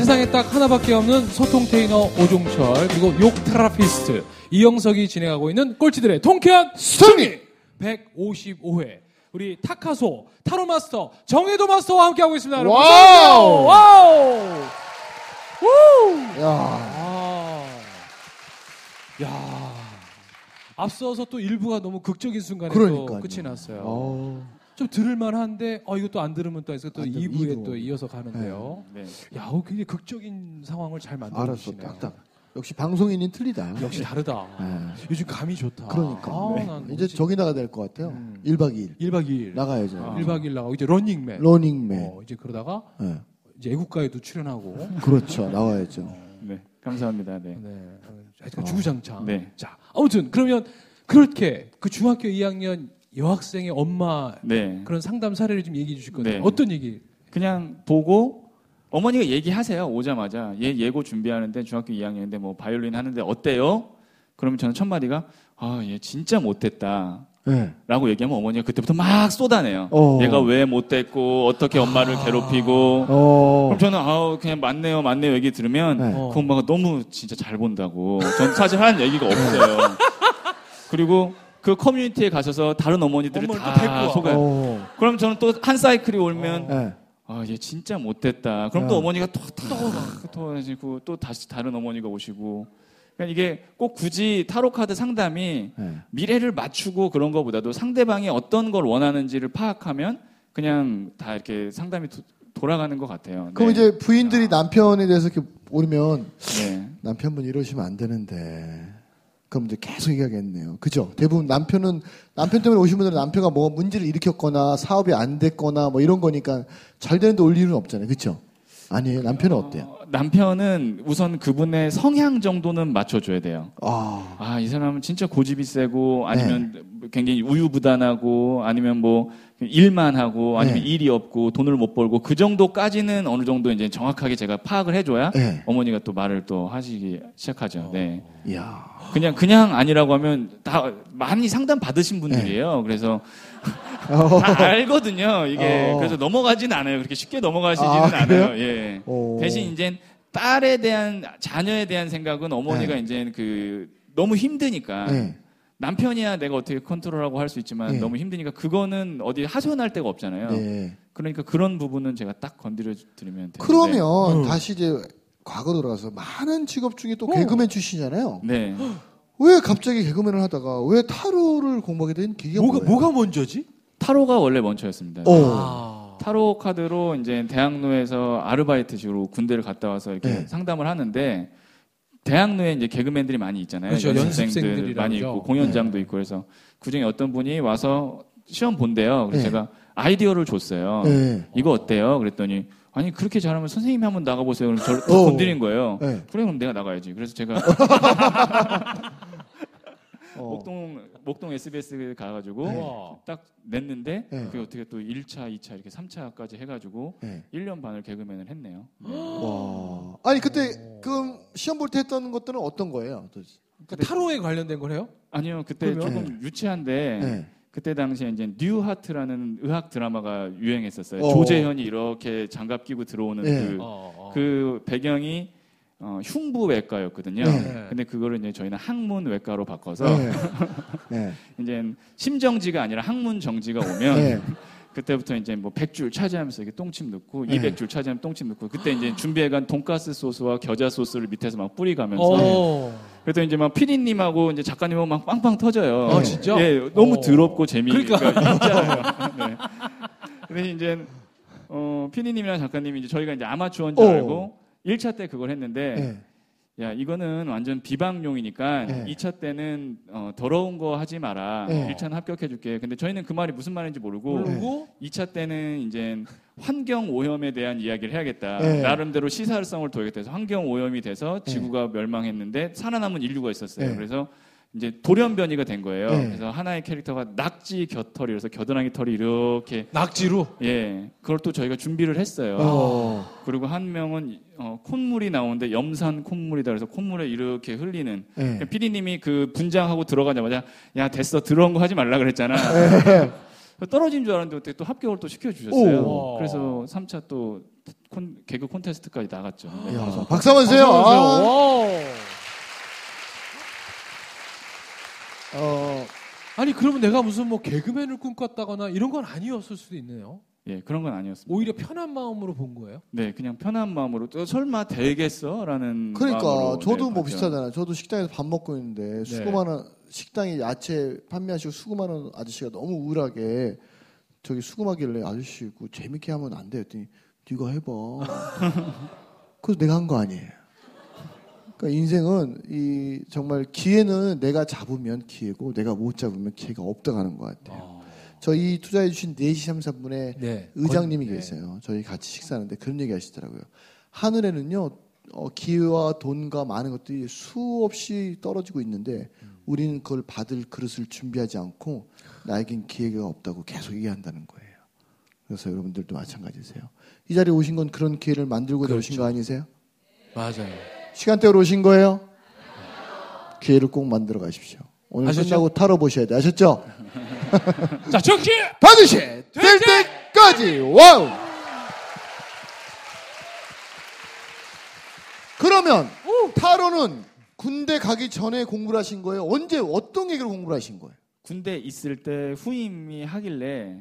세상에 딱 하나밖에 없는 소통 테이너 오종철 그리고 욕 therapist 이영석이 진행하고 있는 꼴찌들의 통쾌한 스토리 155회 우리 타카소 타로 마스터 정혜도 마스터와 함께 하고 있습니다. 여러분. 와우! 와우! 우! 야, 아. 야. 앞서서 또 일부가 너무 극적인 순간에 또 그러니까요. 끝이 났어요. 어, 좀 들을만 한데 어 이것도 안 들으면 또 해서 또안 들- 2부에 이부. 또 이어서 가는데요. 네. 야, 어, 굉장히 극적인 상황을 잘 만들어 알았어, 주시네요. 딱딱. 역시 방송인은 틀리다. 역시 다르다. 네. 요즘 감이 좋다. 그러니까. 아, 네. 난 이제 저기 나가야 될 것 같아요. 음. 1박 2일 1박 2일. 나가야죠. 아. 1박 2일 나가고 이제 러닝맨. 러닝맨. 어, 이제 그러다가 네. 이제 애국가에도 출연하고. 그렇죠. 나와야죠. 네. 감사합니다. 네. 네. 하여튼 주구장창. 네. 자, 아무튼 그러면 그렇게 그 중학교 2학년 여학생의 엄마 네. 그런 상담 사례를 좀 얘기해 주실 건데 네. 어떤 얘기? 그냥 보고 어머니가 얘기하세요. 오자마자 얘 예고 준비하는데 중학교 2학년인데 뭐 바이올린 하는데 어때요? 그러면 저는 첫 마디가 아, 얘 진짜 못됐다. 네. 라고 얘기하면 어머니가 그때부터 막 쏟아내요. 어. 얘가 왜 못됐고 어떻게 엄마를 괴롭히고 어. 그럼 저는 아우 그냥 맞네요, 맞네요 얘기 들으면 네. 어. 그 엄마가 너무 진짜 잘 본다고. 전 사실 하는 얘기가 없어요. 그리고 그 커뮤니티에 가셔서 다른 어머니들을 다. 속아요. 어. 그럼 저는 또 한 사이클이 올면 네. 아, 얘 진짜 못됐다. 그럼 또 네. 어머니가 또, 또, 또, 해지고 또 다시 다른 어머니가 오시고. 그러니까 이게 꼭 굳이 타로 카드 상담이 네. 미래를 맞추고 그런 것보다도 상대방이 어떤 걸 원하는지를 파악하면 그냥 다 이렇게 상담이 도, 돌아가는 것 같아요. 그럼 네. 이제 부인들이 남편에 대해서 이렇게 오면 네. 남편분 이러시면 안 되는데. 그럼 이제 계속 얘기하겠네요. 그죠? 대부분 남편은 남편 때문에 오신 분들은 남편가 뭐 문제를 일으켰거나 사업이 안 됐거나 뭐 이런 거니까 잘 되는데 올 일은 없잖아요. 그죠? 아니에요. 남편은 어때요? 어, 남편은 우선 그분의 성향 정도는 맞춰줘야 돼요. 아, 아, 이 사람은 진짜 고집이 세고 아니면 굉장히 우유부단하고 아니면 뭐 일만 하고 아니면 네. 일이 없고 돈을 못 벌고 그 정도까지는 어느 정도 이제 정확하게 제가 파악을 해줘야 네. 어머니가 또 말을 또 하시기 시작하죠. 네. 이야. 그냥 그냥 아니라고 하면 다 많이 상담 받으신 분들이에요. 그래서 다 알거든요. 이게 어. 그래서 넘어가진 않아요. 그렇게 쉽게 넘어가시지는 아? 않아요. 예. 오. 대신 이제 딸에 대한 자녀에 대한 생각은 어머니가 이제 그 너무 힘드니까 네. 남편이야 내가 어떻게 컨트롤하고 할 수 있지만 네. 너무 힘드니까 그거는 어디 하소연할 데가 없잖아요. 네. 그러니까 그런 부분은 제가 딱 건드려 드리면 돼요. 그러면 음. 다시 이제 과거 돌아가서 많은 직업 중에 또 어. 개그맨 출신이잖아요. 네. 왜 갑자기 개그맨을 하다가 왜 타로를 공부하게 된 계기가 뭐가 뭐예요? 뭐가 먼저지? 타로가 원래 먼저였습니다. 어. 아. 타로 카드로 이제 대학로에서 아르바이트식으로 군대를 갔다 와서 이렇게 네. 상담을 하는데 대학로에 이제 개그맨들이 많이 있잖아요. 그렇죠. 연습생들 많이. 있고 공연장도 있고 그래서 그 중에 어떤 분이 와서 시험 본대요. 그래서 네. 제가 아이디어를 줬어요. 네. 이거 어때요? 그랬더니 아니 그렇게 잘하면 선생님이 한번 나가보세요. 그럼 저를 딱 어. 건드린 거예요. 네. 그래 그럼 내가 나가야지. 그래서 제가 어. 목동 목동 SBS 가가지고 우와. 딱 냈는데 네. 그게 어떻게 또 1차, 2차 이렇게 3차까지 해가지고 네. 1년 반을 개그맨을 했네요. 와. 아니 그때 그 시험 볼 때 했던 것들은 어떤 거예요? 그러니까 타로에 관련된 걸 해요? 아니요 그때 그러면? 조금 유치한데 네. 그때 당시에 이제 뉴하트라는 의학 드라마가 유행했었어요. 어. 조재현이 이렇게 장갑 끼고 들어오는 네. 그, 어, 어. 그 배경이 어, 흉부외과였거든요. 네. 근데 그거를 이제 저희는 항문외과로 바꿔서 네. 네. 이제 심정지가 아니라 항문정지가 오면 네. 그때부터 이제 뭐 100줄 차지하면서 이렇게 똥침 넣고 네. 200줄 차지하면 똥침 넣고 그때 이제 준비해간 돈가스 소스와 겨자 소스를 밑에서 막 뿌리가면서 어. 그래서 이제 막 피디님하고 이제 작가님하고 막 빵빵 터져요. 아, 진짜? 예, 너무 어. 더럽고 재미가 그러니까. 있잖아요. 네. 근데 이제 어, 피디님이랑 작가님이 이제 저희가 이제 아마추어인 줄 어. 알고 1차 때 그걸 했는데 네. 야 이거는 완전 비방용이니까 네. 2차 때는 어, 더러운 거 하지 마라. 네. 1차는 합격해줄게. 근데 저희는 그 말이 무슨 말인지 모르고 모르고 2차 때는 이제 환경 오염에 대한 이야기를 해야겠다. 네. 나름대로 시사성을 둬야겠다. 해서 환경 오염이 돼서 지구가 멸망했는데 살아남은 인류가 있었어요. 네. 그래서 이제 돌연변이가 된 거예요. 네. 그래서 하나의 캐릭터가 낙지 곁털이라서 겨드랑이 털이 이렇게 낙지로 예 그걸 또 저희가 준비를 했어요. 어. 그리고 한 명은 어, 콧물이 나오는데 염산 콧물이다 그래서 콧물에 이렇게 흘리는 네. PD님이 그 분장하고 들어가자마자 야 됐어 들어온 거 하지 말라 그랬잖아. 떨어진 줄 알았는데 어떻게 또 합격을 또 시켜주셨어요. 오. 그래서 3차 또 콘- 개그 콘테스트까지 나갔죠. 네. 박수 한번 주세요. 박수 아, 주세요. 와. 어, 아니 그러면 내가 무슨 뭐 개그맨을 꿈꿨다거나 이런 건 아니었을 수도 있네요. 예, 그런 건 아니었습니다. 오히려 편한 마음으로 본 거예요. 네, 그냥 편한 마음으로 또 설마 되겠어라는 그러니까 마음으로, 저도 네, 뭐 봤죠. 비슷하잖아요. 저도 식당에서 밥 먹고 있는데 수고만한 식당에 야채 판매하시고 수고만한 아저씨가 너무 우울하게 저기 수고하길래 아저씨 그 재밌게 하면 안 돼. 했더니 네가 해봐. 그래서 내가 한 거 아니에요. 그러니까 인생은 이 정말 기회는 내가 잡으면 기회고 내가 못 잡으면 기회가 없다 가는 것 같아요. 저희 투자해 주신 4시 33분에 네. 의장님이 건- 네. 계세요. 저희 같이 식사하는데 그런 얘기 하시더라고요. 하늘에는요, 어, 기회와 돈과 많은 것들이 수없이 떨어지고 있는데 우리는 그걸 받을 그릇을 준비하지 않고 나에겐 기회가 없다고 계속 얘기한다는 거예요. 그래서 여러분들도 마찬가지세요. 이 자리에 오신 건 그런 기회를 만들고 그렇죠. 오신 거 아니세요? 맞아요. 시간대로 오신 거예요? 기회를 꼭 만들어 가십시오. 오늘 아셨죠? 끝나고 타러 보셔야 돼. 아셨죠? 자 정치 반드시 될 때까지 와우. 그러면 타로는 군대 가기 전에 공부를 하신 거예요? 언제 어떤 얘기를 공부를 하신 거예요? 군대 있을 때 후임이 하길래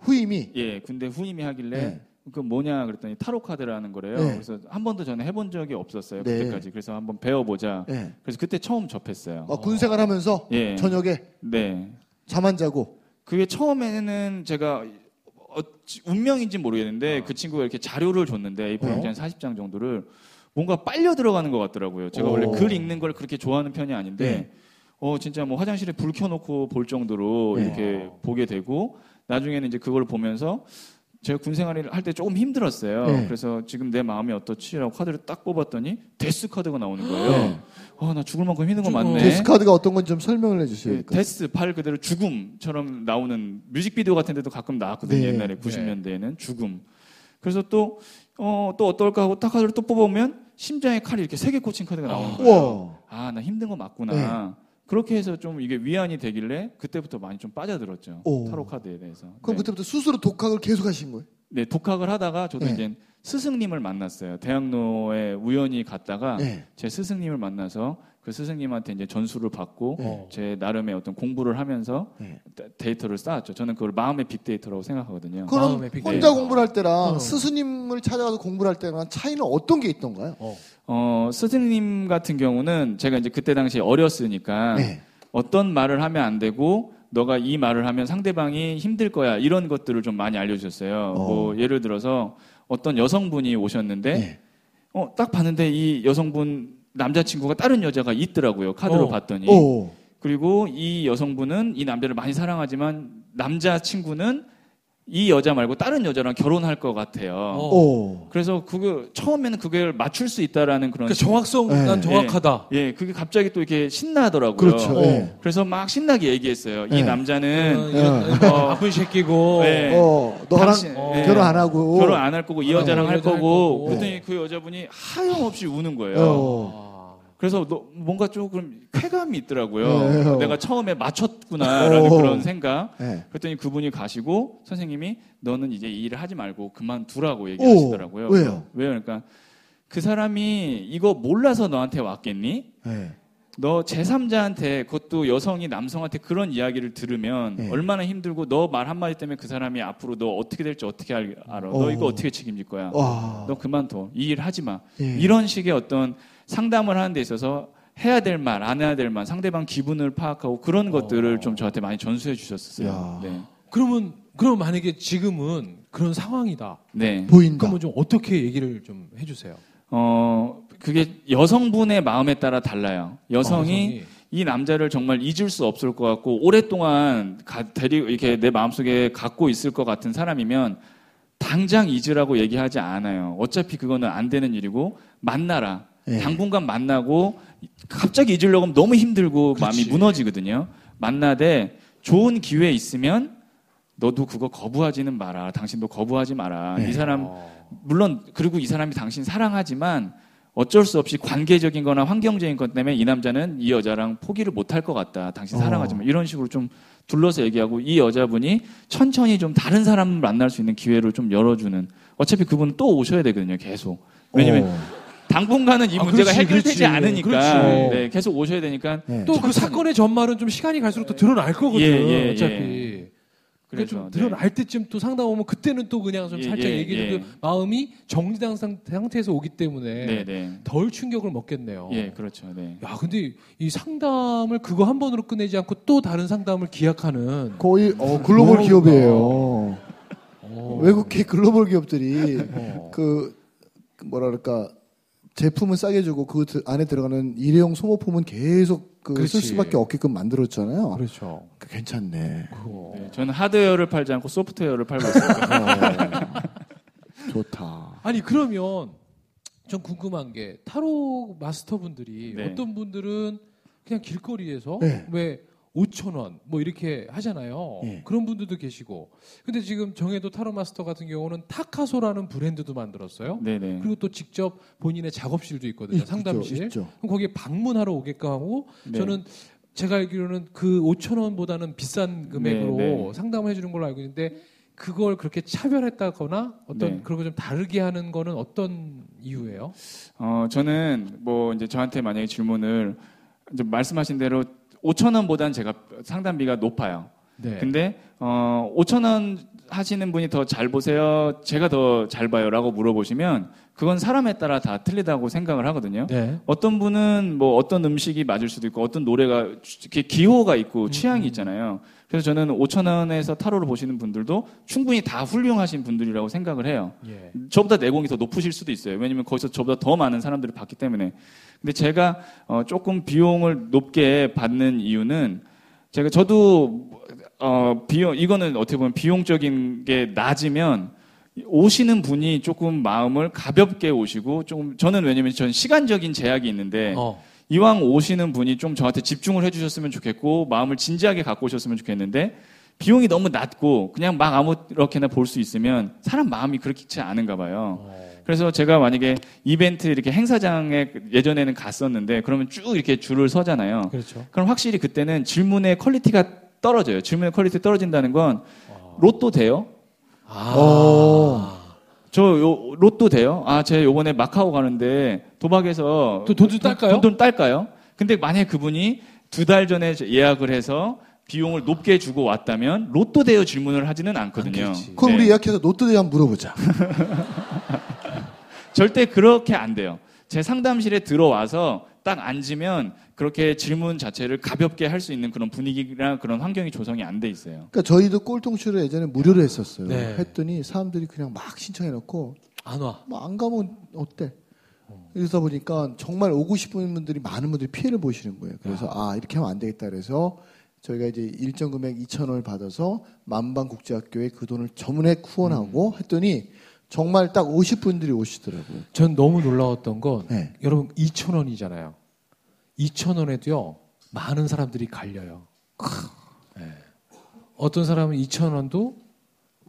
후임이 예, 군대 후임이 하길래 네. 그 뭐냐 그랬더니 타로 카드라는 거래요. 네. 그래서 한 번도 저는 해본 적이 없었어요. 네. 그때까지. 그래서 한번 배워보자. 예. 그래서 그때 처음 접했어요. 어, 군 생활하면서 예. 저녁에 네. 잠 안 자고 그게 처음에는 제가 어찌- 운명인지 모르겠는데 어. 그 친구가 이렇게 자료를 줬는데 A4 네. 용지 한 40장 정도를 뭔가 빨려 들어가는 것 같더라고요. 제가 오. 원래 글 읽는 걸 그렇게 좋아하는 편이 아닌데 네. 어 진짜 뭐 화장실에 불 켜놓고 볼 정도로 네. 이렇게 보게 되고 나중에는 이제 그걸 보면서 제가 군 생활을 할 때 조금 힘들었어요. 네. 그래서 지금 내 마음이 어떻지라고 카드를 딱 뽑았더니 데스 카드가 나오는 거예요. 네. 어, 나 죽을 만큼 힘든 거. 맞네. death 카드가 어떤 건지 좀 설명을 해주세요. 그 death 말 그대로 죽음처럼 나오는 뮤직비디오 같은 데도 가끔 나왔거든요. 네. 옛날에 90년대에는 죽음. 그래서 또, 어, 또 어떨까 하고 딱 카드를 또 뽑아보면 심장에 칼이 이렇게 세 개 꽂힌 카드가 나오는 거예요. 우와. 아, 나 힘든 거 맞구나. 네. 그렇게 해서 좀 이게 위안이 되길래 그때부터 많이 좀 빠져들었죠. 오. 타로 카드에 대해서. 그럼 네. 그때부터 스스로 독학을 계속 하신 거예요? 네, 독학을 하다가 저도 네. 이제 스승님을 만났어요. 대학로에 우연히 갔다가 네. 제 스승님을 만나서 그 스승님한테 이제 전수를 받고 어. 제 나름의 어떤 공부를 하면서 네. 데- 데이터를 쌓았죠. 저는 그걸 마음의 빅데이터라고 생각하거든요. 그럼 마음의 빅데이터. 혼자 공부를 할 때랑 어. 스승님을 찾아가서 공부를 할 때랑 차이는 어떤 게 있던가요? 어. 어, 스승님 같은 경우는 제가 이제 그때 당시에 어렸으니까 네. 어떤 말을 하면 안 되고 너가 이 말을 하면 상대방이 힘들 거야 이런 것들을 좀 많이 알려주셨어요. 어. 뭐 예를 들어서 어떤 여성분이 오셨는데 네. 어, 딱 봤는데 이 여성분 남자친구가 다른 여자가 있더라고요. 카드로 어. 봤더니. 오. 그리고 이 여성분은 이 남자를 많이 사랑하지만 남자친구는 이 여자 말고 다른 여자랑 결혼할 것 같아요. 어. 오. 그래서 그거 처음에는 그걸 맞출 수 있다라는 그런 그 정확성 네. 난 정확하다. 예, 그게 갑자기 또 이렇게 신나더라고요. 그렇죠. 어. 예. 그래서 막 신나게 얘기했어요. 네. 이 어, 남자는 이거 어. 아픈 새끼고 네. 어, 너랑 당신- 어. 예. 결혼 안 하고 결혼 안 할 거고 이 어, 여자랑 이할 여자 할 거고 거고. 그랬더니 그 여자분이 하염없이 우는 거예요. 어. 아. 그래서 너- 뭔가 조금 쾌감이 있더라고요. 네. 내가 처음에 맞췄구나라는 어. 그런 생각. 네. 그랬더니 그분이 가시고 선생님이 너는 이제 이 일을 하지 말고 그만두라고 얘기하시더라고요. 오, 왜요? 왜요? 그러니까 그 사람이 이거 몰라서 너한테 왔겠니? 네. 너 제3자한테 그것도 여성이 남성한테 그런 이야기를 들으면 네. 얼마나 힘들고 너 말 한마디 때문에 그 사람이 앞으로 너 어떻게 될지 어떻게 알, 알아? 어. 너 이거 어떻게 책임질 거야? 와. 너 그만둬. 이 일 하지 마. 예. 이런 식의 어떤 상담을 하는 데 있어서 해야 될 말, 안 해야 될 말, 상대방 기분을 파악하고 그런 것들을 좀 저한테 많이 전수해 주셨었어요. 야. 네. 그러면 그럼 만약에 지금은 그런 상황이다. 네. 보인다. 그러면 좀 어떻게 얘기를 좀 해주세요. 어, 그게 여성분의 마음에 따라 달라요. 여성이 어, 이 남자를 정말 잊을 수 없을 것 같고 오랫동안 가, 데리 이렇게 내 마음속에 갖고 있을 것 같은 사람이면 당장 잊으라고 얘기하지 않아요. 어차피 그거는 안 되는 일이고 만나라. 예. 당분간 만나고 갑자기 잊으려고 하면 너무 힘들고 마음이 그렇지. 무너지거든요. 만나되 좋은 기회 있으면 너도 그거 거부하지는 마라. 당신도 거부하지 마라. 네. 이 사람 어. 물론 그리고 이 사람이 당신 사랑하지만 어쩔 수 없이 관계적인 거나 환경적인 것 때문에 이 남자는 이 여자랑 포기를 못할 것 같다. 당신 어. 사랑하지만 이런 식으로 좀 둘러서 얘기하고 이 여자분이 천천히 좀 다른 사람을 만날 수 있는 기회를 좀 열어주는 어차피 그분은 또 오셔야 되거든요 계속 왜냐면 어. 당분간은 이 아, 문제가 그렇지, 해결되지 그렇지. 않으니까 그렇지. 네, 계속 오셔야 되니까 네. 또 그 사건의 전말은 좀 시간이 갈수록 또 드러날 거거든. 예, 예, 어차피. 예. 그래 그래서 좀 드러날 때쯤 또 상담 오면 그때는 또 그냥 좀 예, 살짝 예, 얘기해 예. 도 마음이 상- 상태에서 오기 때문에 네, 네. 덜 충격을 먹겠네요. 예, 그렇죠. 네. 야, 근데 이 상담을 그거 한 번으로 끝내지 않고 또 다른 상담을 기약하는 거의 어, 글로벌 뭐가 기업이에요. 어. 외국계 글로벌 기업들이 어. 그 뭐랄까 제품은 싸게 주고 그 드- 안에 들어가는 일회용 소모품은 계속 그 쓸. 수밖에 없게끔 만들었잖아요. 그렇죠. 그 괜찮네. 그거. 네, 저는 하드웨어를 팔지 않고 소프트웨어를 팔고 있습니다. 어, 좋다. 아니 그러면 전 궁금한 게 타로 마스터분들이 네. 어떤 분들은 그냥 길거리에서 네. 왜 5천 원 뭐 이렇게 하잖아요. 네. 그런 분들도 계시고. 근데 지금 정해도 타로 마스터 같은 경우는 타카소라는 브랜드도 만들었어요. 네네. 그리고 또 직접 본인의 작업실도 있거든요. 있- 상담실. 있죠, 있죠. 그럼 거기에 방문하러 오게끔 하고 네. 저는 제가 알기로는 그 5천 원보다는 비싼 금액으로 네, 네. 상담을 해주는 걸로 알고 있는데 그걸 그렇게 차별했다거나 어떤 네. 그런 거 좀 다르게 하는 거는 어떤 이유예요? 어, 저는 뭐 이제 저한테 만약에 질문을 말씀하신 대로 5천 원보다는 제가 상담비가 높아요. 네. 근데 어 5천 원 하시는 분이 더 잘 보세요. 제가 더 잘 봐요라고 물어보시면 그건 사람에 따라 다 틀리다고 생각을 하거든요. 네. 어떤 분은 뭐 어떤 음식이 맞을 수도 있고 어떤 노래가 기호가 있고 음, 취향이 있잖아요. 그래서 저는 5천 원에서 타로를 보시는 분들도 충분히 다 훌륭하신 분들이라고 생각을 해요. 예. 저보다 내공이 더 높으실 수도 있어요. 왜냐면 거기서 저보다 더 많은 사람들을 봤기 때문에. 근데 제가 어, 조금 비용을 높게 받는 이유는 제가 저도 어, 비용 이거는 어떻게 보면 비용적인 게 낮으면 오시는 분이 조금 마음을 가볍게 오시고 조금 저는 왜냐면 전 시간적인 제약이 있는데 어. 이왕 오시는 분이 좀 저한테 집중을 해주셨으면 좋겠고 마음을 진지하게 갖고 오셨으면 좋겠는데 비용이 너무 낮고 그냥 막 아무렇게나 볼 수 있으면 사람 마음이 그렇지 않은가 봐요. 어. 그래서 제가 만약에 이벤트 이렇게 행사장에 예전에는 갔었는데 그러면 쭉 이렇게 줄을 서잖아요. 그렇죠. 그럼 확실히 그때는 질문의 quality가 떨어져요. 질문의 quality 떨어진다는 건 로또 돼요? 아. 어. 저 요, 로또 돼요? 아, 제가 요번에 마카오 가는데 도박에서 또 돈좀 딸까요? 돈 좀 딸까요? 근데 만약에 그분이 두 달 전에 예약을 해서 비용을 높게 주고 왔다면 로또 돼요 질문을 하지는 않거든요. 않겠지. 그럼 네. 우리 예약해서 노트대 한번 물어보자. 절대 그렇게 안 돼요. 제 상담실에 들어와서 딱 앉으면 그렇게 질문 자체를 가볍게 할 수 있는 그런 분위기랑 그런 환경이 조성이 안 돼 있어요. 그러니까 저희도 꼴통쇼를 예전에 무료로 했었어요. 네. 했더니 사람들이 그냥 막 신청해놓고 안 와. 뭐 안 가면 어때? 이러다 보니까 정말 오고 싶은 분들이 많은 분들이 피해를 보시는 거예요. 그래서 아 이렇게 하면 안 되겠다 그래서 저희가 이제 일정 금액 2천 원을 받아서 만방국제학교에 그 돈을 전문에 후원하고 했더니 정말 딱 50분들이 오시더라고요. 전 너무 놀라웠던 건 네. 여러분 2천 원이잖아요. 2천 원에도요 많은 사람들이 갈려요. 네. 어떤 사람은 2천 원도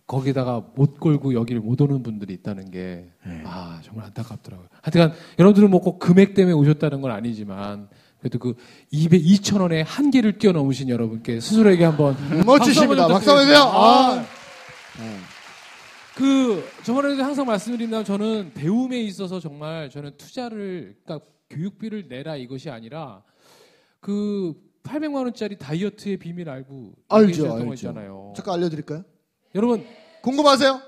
거기다가 못 걸고 여기를 못 오는 분들이 있다는 게 아 정말 안타깝더라고요. 하여튼 여러분들은 뭐 꼭 금액 때문에 오셨다는 건 아니지만 그래도 그 200, 2천 원의 한계를 뛰어넘으신 여러분께 스스로에게 한번 멋지십니다. 박수 한번 주세요. 아. 네. 그 저번에도 항상 말씀드린다면 저는 배움에 있어서 정말 저는 투자를 그러니까 교육비를 내라 이것이 아니라 그 800만 원짜리 다이어트의 비밀 알고 알죠, 알죠. 있잖아요. 잠깐 알려드릴까요? 여러분 궁금하세요?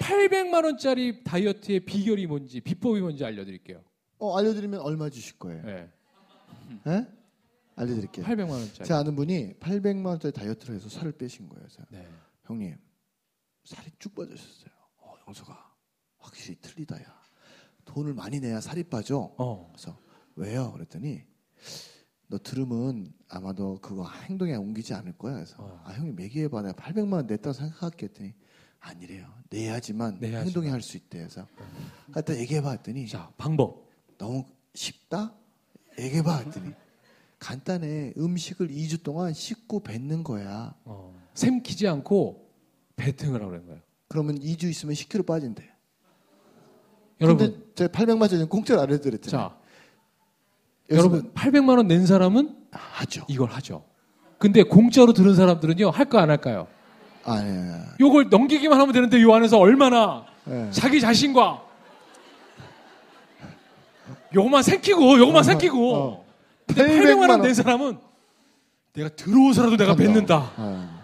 800만 원짜리 다이어트의 비결이 뭔지 비법이 뭔지 알려드릴게요. 어, 알려드리면 얼마 주실 거예요? 네. 예? 알려드릴게요. 800만 원짜리. 제 아는 분이 800만 원짜리 다이어트를 해서 살을 빼신 거예요. 그래서 네. 형님 살이 쭉 빠지셨어요. 어, 영수가 확실히 틀리다 야. 돈을 많이 내야 살이 빠져. 어. 그래서 왜요? 그랬더니 너 들으면 아마도 그거 행동에 옮기지 않을 거야. 그래서 어. 아 형님 얘기해봐. 내가 800만 원 냈다고 생각할게 했더니 아니래요. 내야지만 내야지만. 행동에 할 수 있대. 그래서 하여튼 얘기해봐 했더니 자 방법. 너무 쉽다? 얘기해봐 했더니 간단해. 음식을 2주 동안 씻고 뱉는 거야. 어. 샘키지 않고 배팅을 하라는 거예요. 그러면 2주 있으면 10kg 빠진대. 여러분 제가 800만 원짜리 공짜로 알려드렸잖아요. 자 여러분 800만 원 낸 사람은 하죠. 이걸 하죠. 근데 공짜로 들은 사람들은요, 할까 안 할까요? 아, 예. 요걸 넘기기만 하면 되는데 요 안에서 얼마나 예. 자기 자신과 요것만 생기고 요것만 생기고 어. 근데 800만 800만 원 원. 낸 사람은 내가 들어오서라도 내가 뱉는다. 예.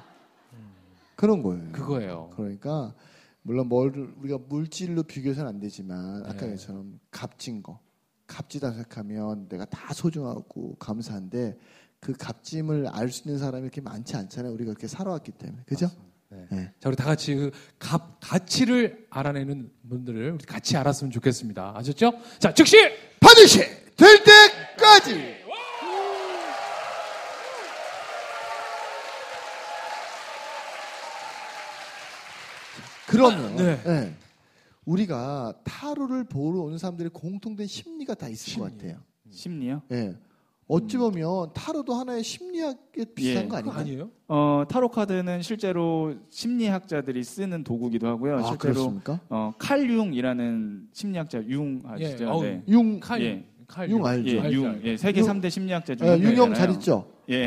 그런 거예요. 그거예요. 그러니까 물론 뭘 우리가 물질로 비교해서는 안 되지만 아까 네. 얘처럼 값진 거 값지다 생각하면 내가 다 소중하고 감사한데 그 값짐을 알 수 있는 사람이 이렇게 많지 않잖아요. 우리가 그렇게 살아왔기 때문에 그죠? 네. 자, 우리 다 같이 그 값, 가치를 알아내는 분들을 우리 같이 알았으면 좋겠습니다. 아셨죠? 자, 즉시 반드시 될 때까지. 그러면 네. 네. 우리가 타로를 보러 오는 사람들의 공통된 심리가 다 있을 것 같아요. 심리요? 예. 어찌 보면 타로도 하나의 심리학에 비슷한 예. 거 아닌가요? 아니에요? 어, 타로 카드는 실제로 심리학자들이 쓰는 도구기도 하고요. 아, 실제로 그렇습니까? 어, 칼 융이라는 심리학자 융 아시죠? 예, 어우, 네. 융, 칼, 예. 칼, 융 알죠? 예, 알죠, 융. 알죠. 예, 세계 융. 삼 3대 심리학자 중에 예, 한 융형. 잘 있죠? 예.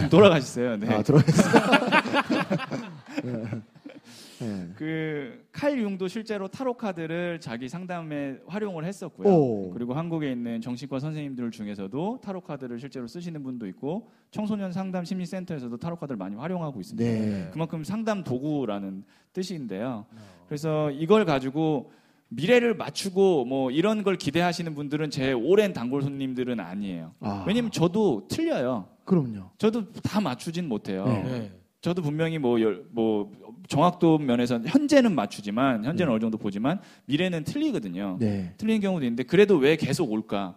좀 돌아가셨어요. 네. 아, 들어있어요. 예. 예. 그 칼 융도 실제로 타로 카드를 자기 상담에 활용을 했었고요. 오. 그리고 한국에 있는 정신과 선생님들 중에서도 타로 카드를 실제로 쓰시는 분도 있고 청소년 상담 심리 센터에서도 타로 카드를 많이 활용하고 있습니다. 네. 그만큼 상담 도구라는 뜻인데요. 그래서 이걸 가지고 미래를 맞추고 뭐 이런 걸 기대하시는 분들은 제 오랜 단골 손님들은 아니에요. 아, 왜냐면 저도 틀려요. 그럼요. 저도 다 맞추진 못해요. 네. 네. 저도 분명히 뭐, 열- 뭐 정확도 면에서 현재는 맞추지만 현재는 어느 정도 보지만 미래는 틀리거든요. 네. 틀린 경우도 있는데 그래도 왜 계속 올까?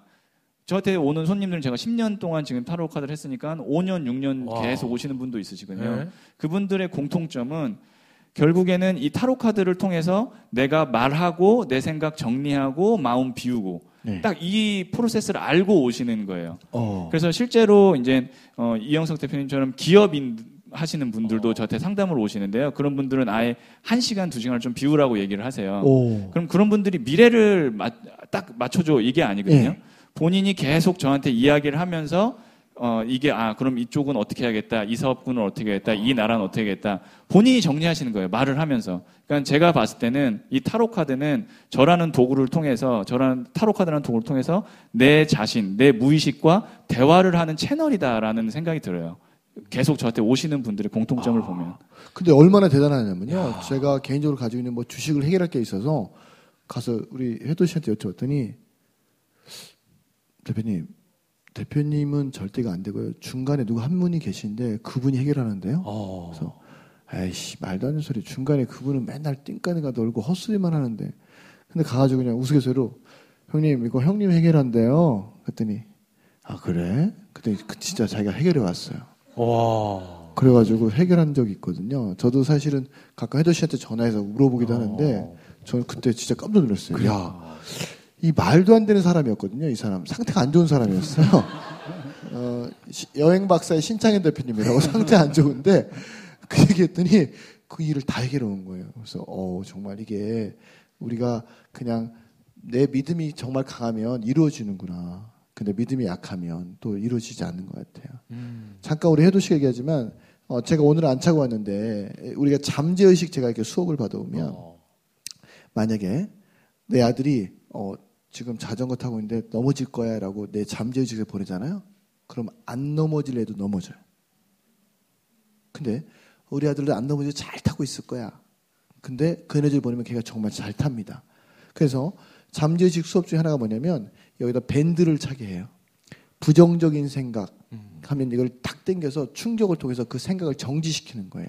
저한테 오는 손님들은 제가 10년 동안 지금 타로 카드를 했으니까 한 5년, 6년 와. 계속 오시는 분도 있으시거든요. 네. 그분들의 공통점은 결국에는 이 타로 카드를 통해서 내가 말하고 내 생각 정리하고 마음 비우고 네. 딱이 프로세스를 알고 오시는 거예요. 어. 그래서 실제로 이제 어, 이영석 대표님처럼 기업인 하시는 분들도 저한테 상담을 오시는데요. 그런 분들은 아예 한 시간 두 시간을 좀 비우라고 얘기를 하세요. 오. 그럼 그런 분들이 미래를 마- 딱 맞춰줘 이게 아니거든요. 예. 본인이 계속 저한테 이야기를 하면서 어 이게 아 그럼 이쪽은 어떻게 해야겠다 이 사업군은 어떻게 해야겠다 이 나라는 어떻게 해야겠다 본인이 정리하시는 거예요 말을 하면서 그러니까 제가 봤을 때는 이 타로 카드는 저라는 도구를 통해서 저라는 타로 카드라는 도구를 통해서 내 자신 내 무의식과 대화를 하는 채널이다라는 생각이 들어요 계속 저한테 오시는 분들의 공통점을 보면 근데 얼마나 대단하냐면요. 제가 개인적으로 가지고 있는 뭐 주식을 해결할 게 있어서 가서 우리 해도 씨한테 여쭤봤더니 대표님, 대표님은 절대가 안 되고요. 중간에 누구 한 분이 계신데 그분이 해결하는데요. 어. 그래서 에이씨 말도 안 되는 소리. 중간에 그분은 맨날 띵까니가 놀고 헛소리만 하는데. 근데 가가지고 그냥 우스갯소리로 형님 이거 형님 해결한대요. 그랬더니 아 그래? 그랬더니 그 진짜 자기가 해결해 왔어요. 와. 그래가지고 해결한 적이 있거든요. 저도 사실은 가끔 해도 씨한테 전화해서 물어보기도 하는데 저는 그때 진짜 깜짝 놀랐어요. 야, 이 말도 안 되는 사람이었거든요. 이 사람 상태가 안 좋은 사람이었어요. 어, 시- 여행 박사의 신창현 대표님이라고 상태 안 좋은데 그 얘기했더니 그 일을 다 해결해 온 거예요. 그래서 어 정말 이게 우리가 그냥 내 믿음이 정말 강하면 이루어지는구나. 근데 믿음이 약하면 또 이루어지지 않는 것 같아요. 잠깐 우리 해도 씨가 얘기하지만 어, 제가 오늘 안 차고 왔는데 우리가 잠재 의식 제가 이렇게 수업을 받아오면 어. 만약에 내 아들이 어, 지금 자전거 타고 있는데 넘어질 거야라고 내 잠재 의식을 보내잖아요. 그럼 안 넘어질 애도 넘어져요. 근데 우리 아들도 안 넘어지고 잘 타고 있을 거야. 근데 그 에너지를 보내면 걔가 정말 잘 탑니다. 그래서 잠재의식 수업 중에 하나가 뭐냐면 여기다 밴드를 차게 해요. 부정적인 생각 하면 이걸 탁 당겨서 충격을 통해서 그 생각을 정지시키는 거예요.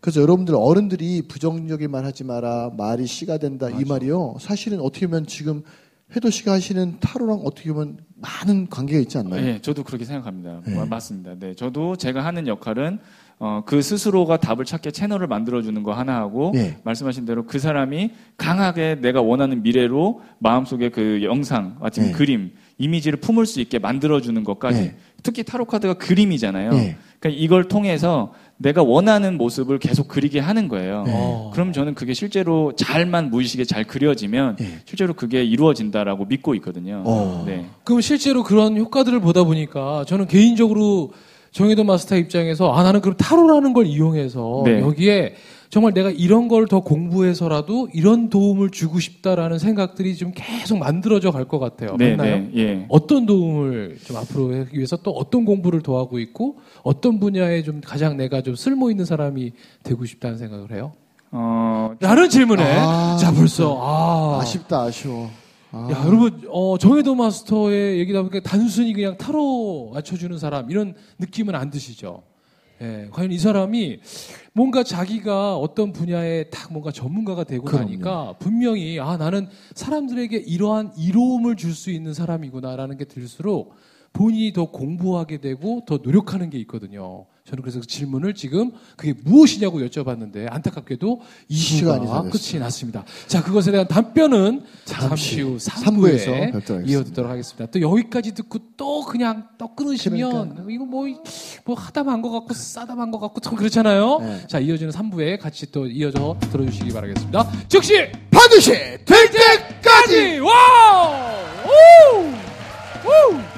그래서 여러분들 어른들이 부정적인 말 하지 마라 말이 씨가 된다 이 말이요 사실은 어떻게 보면 지금 회도 씨가 하시는 타로랑 어떻게 보면 많은 관계가 있지 않나요? 네, 저도 그렇게 생각합니다. 네. 마- 맞습니다. 네, 저도 제가 하는 역할은 어, 그 스스로가 답을 찾게 채널을 만들어주는 거 하나 하고 네. 말씀하신 대로 그 사람이 강하게 내가 원하는 미래로 마음속에 그 영상 같은 네. 그림, 이미지를 품을 수 있게 만들어주는 것까지. 네. 특히 타로 카드가 그림이잖아요. 네. 그러니까 이걸 통해서 내가 원하는 모습을 계속 그리게 하는 거예요. 네. 어. 그럼 저는 그게 실제로 잘만 무의식에 잘 그려지면 네. 실제로 그게 이루어진다라고 믿고 있거든요. 어. 네. 그럼 실제로 그런 효과들을 보다 보니까 저는 개인적으로 정혜도 마스터 입장에서 아 나는 그럼 타로라는 걸 이용해서 네. 여기에 정말 내가 이런 걸 더 공부해서라도 이런 도움을 주고 싶다라는 생각들이 좀 계속 만들어져 갈 것 같아요. 네, 맞나요? 네, 예. 어떤 도움을 좀 앞으로 하기 위해서 또 어떤 공부를 더 하고 있고 어떤 분야에 좀 가장 내가 좀 쓸모 있는 사람이 되고 싶다는 생각을 해요? 어, 라는 질문에 아, 자 벌써 아 아쉽다 아쉬워. 아. 야, 여러분, 어, 정혜도 마스터의 얘기다 보니까 단순히 그냥 타로 맞춰주는 사람, 이런 느낌은 안 드시죠? 예, 과연 이 사람이 뭔가 자기가 어떤 분야에 딱 뭔가 전문가가 되고 그럼요. 나니까 분명히, 아, 나는 사람들에게 이러한 이로움을 줄 수 있는 사람이구나라는 게 들수록 본인이 더 공부하게 되고 더 노력하는 게 있거든요. 저는 그래서 그 질문을 지금 그게 무엇이냐고 여쭤봤는데 안타깝게도 시간이 2부가 다 됐어요. 끝이 났습니다. 자, 그것에 대한 답변은 잠시, 잠시 후 삼부에서 3부에 뵙도록 하겠습니다. 이어듣도록 하겠습니다. 또 여기까지 듣고 또 그냥 또 끊으시면 그러니까요. 이거 뭐, 뭐 하다 만 것 같고 싸다 만 것 같고 참 그렇잖아요. 네. 자, 이어지는 3부에 같이 또 이어져 들어주시기 바라겠습니다. 즉시 반드시 될 때까지. 까지 와우! 오!